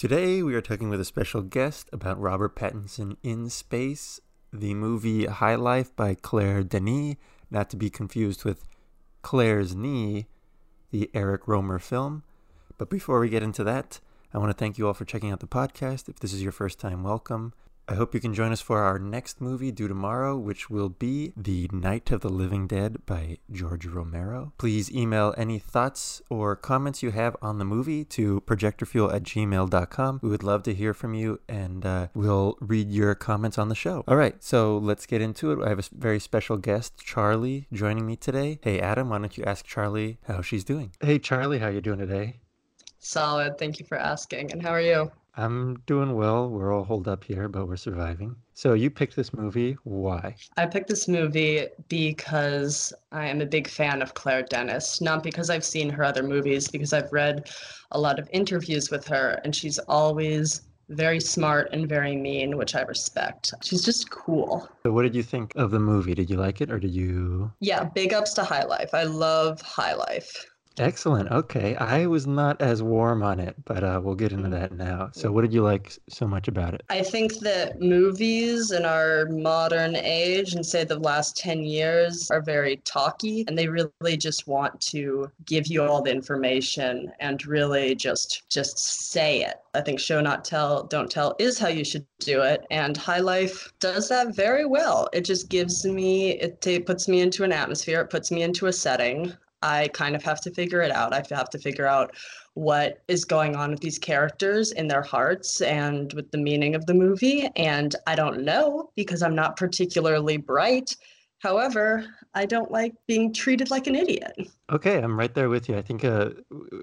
Today we are talking with a special guest about Robert Pattinson in Space, the movie High Life by Claire Denis, not to be confused with Claire's Knee, the Eric Rohmer film. But before we get into that, I want to thank you all for checking out the podcast. If this is your first time, welcome. I hope you can join us for our next movie due tomorrow, which will be The Night of the Living Dead by George Romero. Please email any thoughts or comments you have on the movie to projectorfuel at gmail.com. We would love to hear from you and uh, we'll read your comments on the show. All right, so let's get into it. I have a very special guest, Charlie, joining me today. Hey, Adam, why don't you ask Charlie how she's doing? Hey, Charlie, how you doing today? Solid. Thank you for asking. And how are you? I'm doing well. We're all holed up here, but we're surviving. So you picked this movie. Why? I picked this movie because I am a big fan of Claire Denis, not because I've seen her other movies, because I've read a lot of interviews with her, and she's always very smart and very mean, which I respect. She's just cool. So what did you think of the movie? Did you like it or did you Yeah, big ups to High Life. I love High Life. Excellent. Okay. I was not as warm on it, but uh, we'll get into that now. So, what did you like so much about it? I think that movies in our modern age, and say the last 10 years, are very talky and they really just want to give you all the information and really just just say it. I think show not tell, don't tell is how you should do it. And High Life does that very well. It just gives me, it t- puts me into an atmosphere, it puts me into a setting. I kind of have to figure it out. I have to figure out what is going on with these characters in their hearts and with the meaning of the movie. And I don't know because I'm not particularly bright. However, I don't like being treated like an idiot. Okay, I'm right there with you. I think, uh,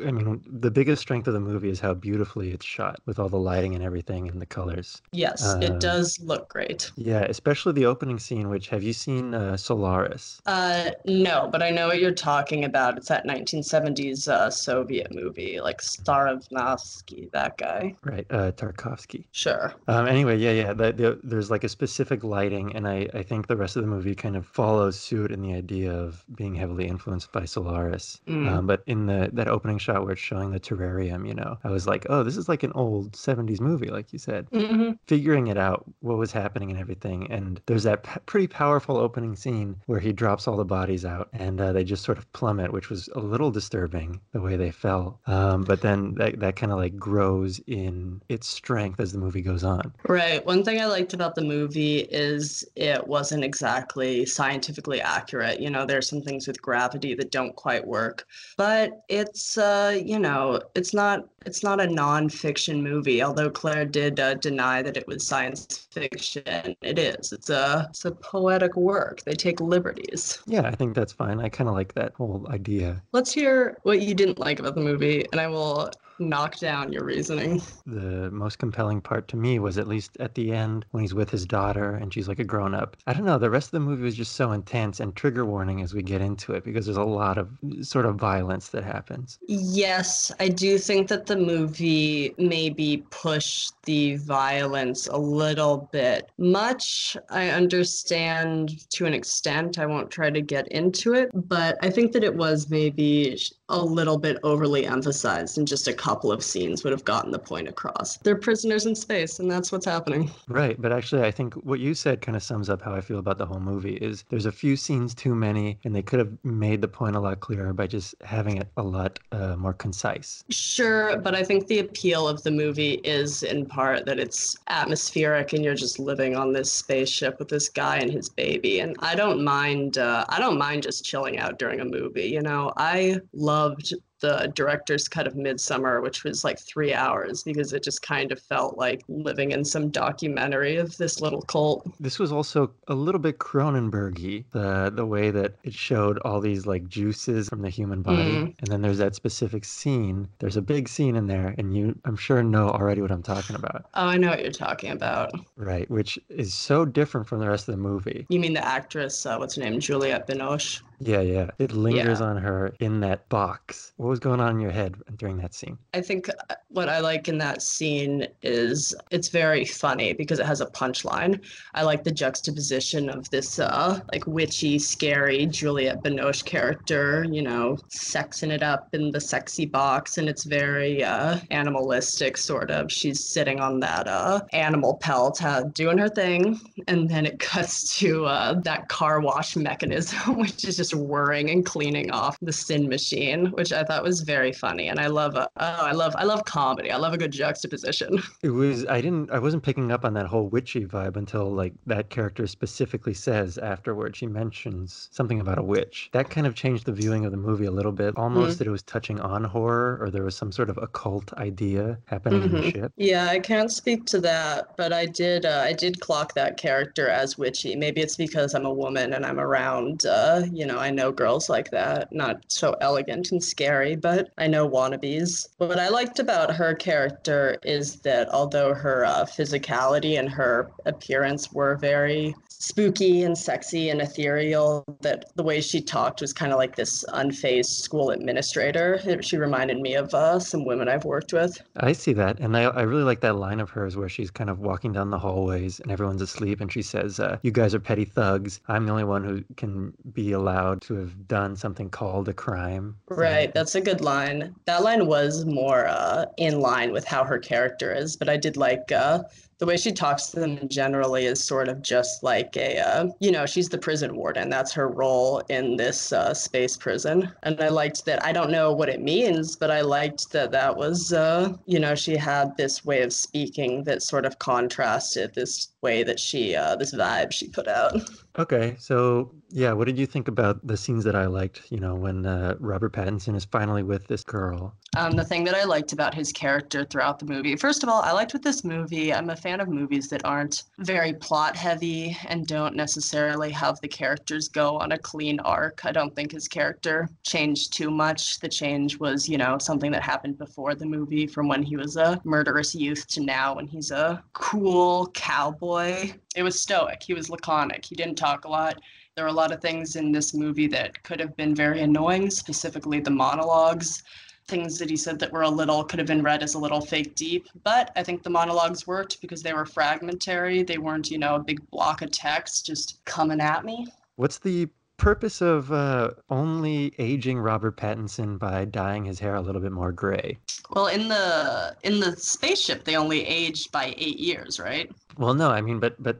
I mean, the biggest strength of the movie is how beautifully it's shot with all the lighting and everything and the colors. Yes, uh, it does look great. Yeah, especially the opening scene, which have you seen uh, Solaris? Uh, no, but I know what you're talking about. It's that 1970s uh, Soviet movie, like Starovsky, that guy. Right, uh, Tarkovsky. Sure. Um, anyway, yeah, yeah, the, the, there's like a specific lighting, and I, I think the rest of the movie kind of follows suit in the idea of being heavily influenced by Solaris. Mm. Um, but in the that opening shot where it's showing the terrarium, you know, I was like, oh, this is like an old 70s movie, like you said. Mm-hmm. Figuring it out, what was happening and everything. And there's that p- pretty powerful opening scene where he drops all the bodies out and uh, they just sort of plummet, which was a little disturbing the way they fell. Um, but then that, that kind of like grows in its strength as the movie goes on. Right. One thing I liked about the movie is it wasn't exactly scientifically accurate. You know, there's some things with gravity that don't quite quite work. But it's uh, you know, it's not it's not a nonfiction movie. Although Claire did uh, deny that it was science fiction, it is. It's a it's a poetic work. They take liberties. Yeah, I think that's fine. I kind of like that whole idea. Let's hear what you didn't like about the movie, and I will knock down your reasoning. The most compelling part to me was at least at the end when he's with his daughter and she's like a grown up. I don't know, the rest of the movie was just so intense and trigger warning as we get into it because there's a lot of sort of violence that happens. Yes, I do think that the movie maybe pushed the violence a little bit much. I understand to an extent. I won't try to get into it, but I think that it was maybe a little bit overly emphasized and just a couple of scenes would have gotten the point across. They're prisoners in space, and that's what's happening. Right, but actually, I think what you said kind of sums up how I feel about the whole movie. Is there's a few scenes too many, and they could have made the point a lot clearer by just having it a lot uh, more concise. Sure, but I think the appeal of the movie is in part that it's atmospheric, and you're just living on this spaceship with this guy and his baby. And I don't mind. Uh, I don't mind just chilling out during a movie. You know, I loved the director's cut of Midsommar, which was like three hours because it just kind of felt like living in some documentary of this little cult. This was also a little bit Cronenbergy, the the way that it showed all these like juices from the human body, mm. and then there's that specific scene. There's a big scene in there, and you, I'm sure, know already what I'm talking about. Oh, I know what you're talking about. Right, which is so different from the rest of the movie. You mean the actress? Uh, what's her name? Juliette Binoche. Yeah, yeah. It lingers yeah. on her in that box What was going on in your head during that scene? I think uh, what I like in that scene is it's very funny because it has a punchline. I like the juxtaposition of this uh like witchy, scary Juliette Binoche character, you know, sexing it up in the sexy box and it's very uh animalistic sort of. She's sitting on that uh animal pelt uh, doing her thing and then it cuts to uh that car wash mechanism which is just whirring and cleaning off the sin machine, which I thought was very funny and I love uh, oh, I love I love comedy. I love a good juxtaposition. It was I didn't I wasn't picking up on that whole witchy vibe until like that character specifically says afterward she mentions something about a witch. That kind of changed the viewing of the movie a little bit. Almost Mm. that it was touching on horror or there was some sort of occult idea happening in the Mhm. ship. Yeah, I can't speak to that, but I did uh, I did clock that character as witchy. Maybe it's because I'm a woman and I'm around uh, you know, I know girls like that, not so elegant and scary, but I know wannabes. What I liked about her character is that although her uh, physicality and her appearance were very spooky and sexy and ethereal, that the way she talked was kind of like this unfazed school administrator. She reminded me of uh, some women I've worked with. I see that, and I, I really like that line of hers where she's kind of walking down the hallways and everyone's asleep, and she says, uh, "You guys are petty thugs. I'm the only one who can be allowed to have done something called a crime." Right, that's a good line. That line was more uh, in line with how her character is, but I did like uh, the way she talks to them generally is sort of just like a, uh, you know, she's the prison warden. That's her role in this uh, space prison. And I liked that. I don't know what it means, but I liked that that was, uh, you know, she had this way of speaking that sort of contrasted this way that she, uh, this vibe she put out. Okay, so yeah, what did you think about the scenes that I liked? You know, when uh, Robert Pattinson is finally with this girl. Um, the thing that I liked about his character throughout the movie, first of all, I liked with this movie, I'm a fan of movies that aren't very plot heavy and don't necessarily have the characters go on a clean arc. I don't think his character changed too much. The change was, you know, something that happened before the movie from when he was a murderous youth to now when he's a cool cowboy. It was stoic, he was laconic, he didn't talk a lot. There were a lot of things in this movie that could have been very annoying, specifically the monologues. Things that he said that were a little could have been read as a little fake deep but i think the monologues worked because they were fragmentary. They weren't you know a big block of text just coming at me. What's the purpose of uh, only aging Robert Pattinson by dyeing his hair a little bit more gray? well in the in the spaceship they only aged by eight years right Well, no, I mean, but but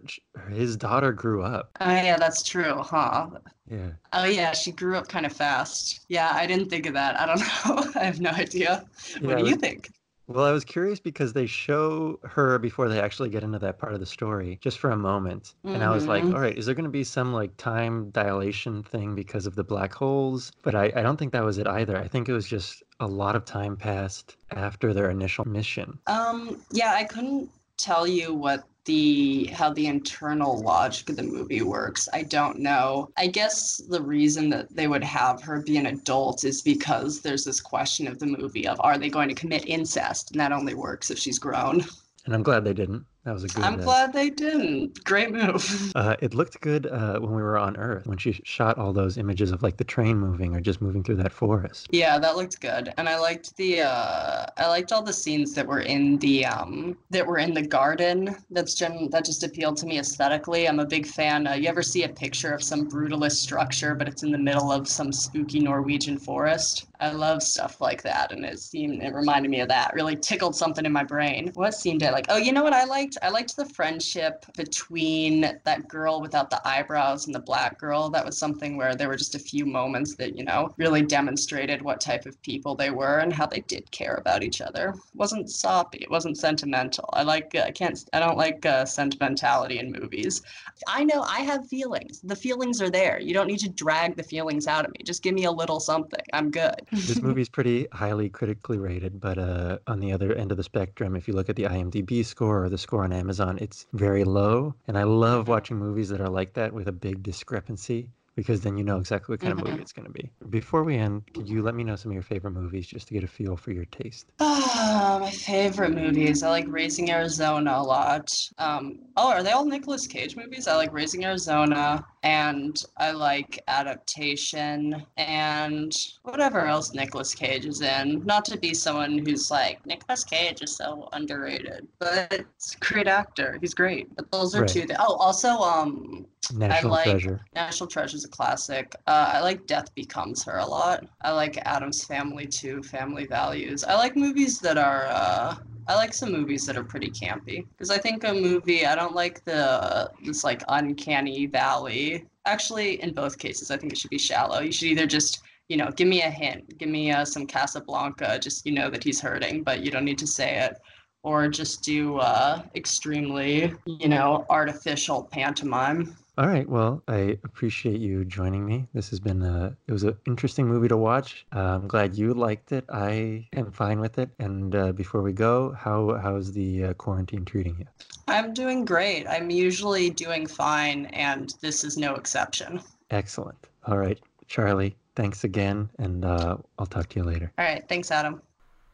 his daughter grew up. oh yeah that's true huh Yeah. oh yeah she grew up kind of fast yeah i didn't think of that i don't know i have no idea Yeah, what do you was- think Well, I was curious because they show her before they actually get into that part of the story, just for a moment. And I was like, Mhm. all right, is there going to be some like time dilation thing because of the black holes? But I, I don't think that was it either. I think it was just a lot of time passed after their initial mission. Um, yeah, I couldn't tell you what the how the internal logic of the movie works. I don't know. I guess the reason that they would have her be an adult is because there's this question of the movie of are they going to commit incest? And that only works if she's grown. And I'm glad they didn't. That was a good. I'm uh, glad they didn't. Great move. Uh, it looked good uh, when we were on Earth when she shot all those images of like the train moving or just moving through that forest. Yeah, that looked good. And I liked the uh I liked all the scenes that were in the um that were in the garden. That's gen that just appealed to me aesthetically. I'm a big fan. Uh, you ever see a picture of some brutalist structure but it's in the middle of some spooky Norwegian forest? I love stuff like that and it seemed it reminded me of that. Really tickled something in my brain. What scene did I like? Oh, you know what I liked? I liked the friendship between that girl without the eyebrows and the black girl. That was something where there were just a few moments that, you know, really demonstrated what type of people they were and how they did care about each other. It wasn't soppy. It wasn't sentimental. I like, I can't, I don't like uh, sentimentality in movies. I know I have feelings. The feelings are there. You don't need to drag the feelings out of me. Just give me a little something. I'm good. This movie's pretty highly critically rated, but uh, on the other end of the spectrum, if you look at the IMDb score or the score on Amazon, it's very low. And I love watching movies that are like that with a big discrepancy because then you know exactly what kind of movie Mhm. it's going to be. Before we end, could you let me know some of your favorite movies just to get a feel for your taste? Ah, my favorite movies. I like Raising Arizona a lot. Um, oh, are they all Nicolas Cage movies? I like Raising Arizona and I like adaptation and whatever else Nicolas Cage is in. Not to be someone who's like Nicolas Cage is so underrated, but it's a great actor. He's great. But those are Right. two. Th- oh, also um, National like- Treasure. National Treasure's a classic. Uh, I like Death Becomes Her a lot. I like Addams Family too. Family Values. I like movies that are. Uh, I like some movies that are pretty campy because I think a movie. I don't like the this like uncanny valley. Actually, in both cases, I think it should be shallow. You should either just you know give me a hint, give me uh, some Casablanca, just you know that he's hurting, but you don't need to say it or just do uh, extremely, you know, artificial pantomime. All right. Well, I appreciate you joining me. This has been a it was an interesting movie to watch. Uh, I'm glad you liked it. I am fine with it. And uh, before we go, how how's the uh, quarantine treating you? I'm doing great. I'm usually doing fine, and this is no exception. Excellent. All right, Charlie. Thanks again, and uh, I'll talk to you later. All right. Thanks, Adam.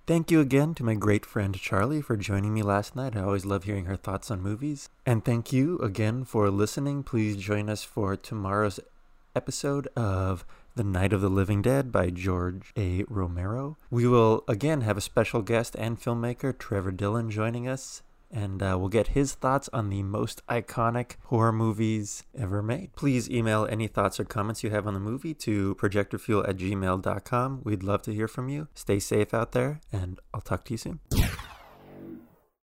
Thank you again to my great friend Charlie for joining me last night. I always love hearing her thoughts on movies. And thank you again for listening. Please join us for tomorrow's episode of The Night of the Living Dead by George A. Romero. We will again have a special guest and filmmaker, Trevor Dillon, joining us. And uh, we'll get his thoughts on the most iconic horror movies ever made. Please email any thoughts or comments you have on the movie to projectorfuel at gmail.com. We'd love to hear from you. Stay safe out there, and I'll talk to you soon.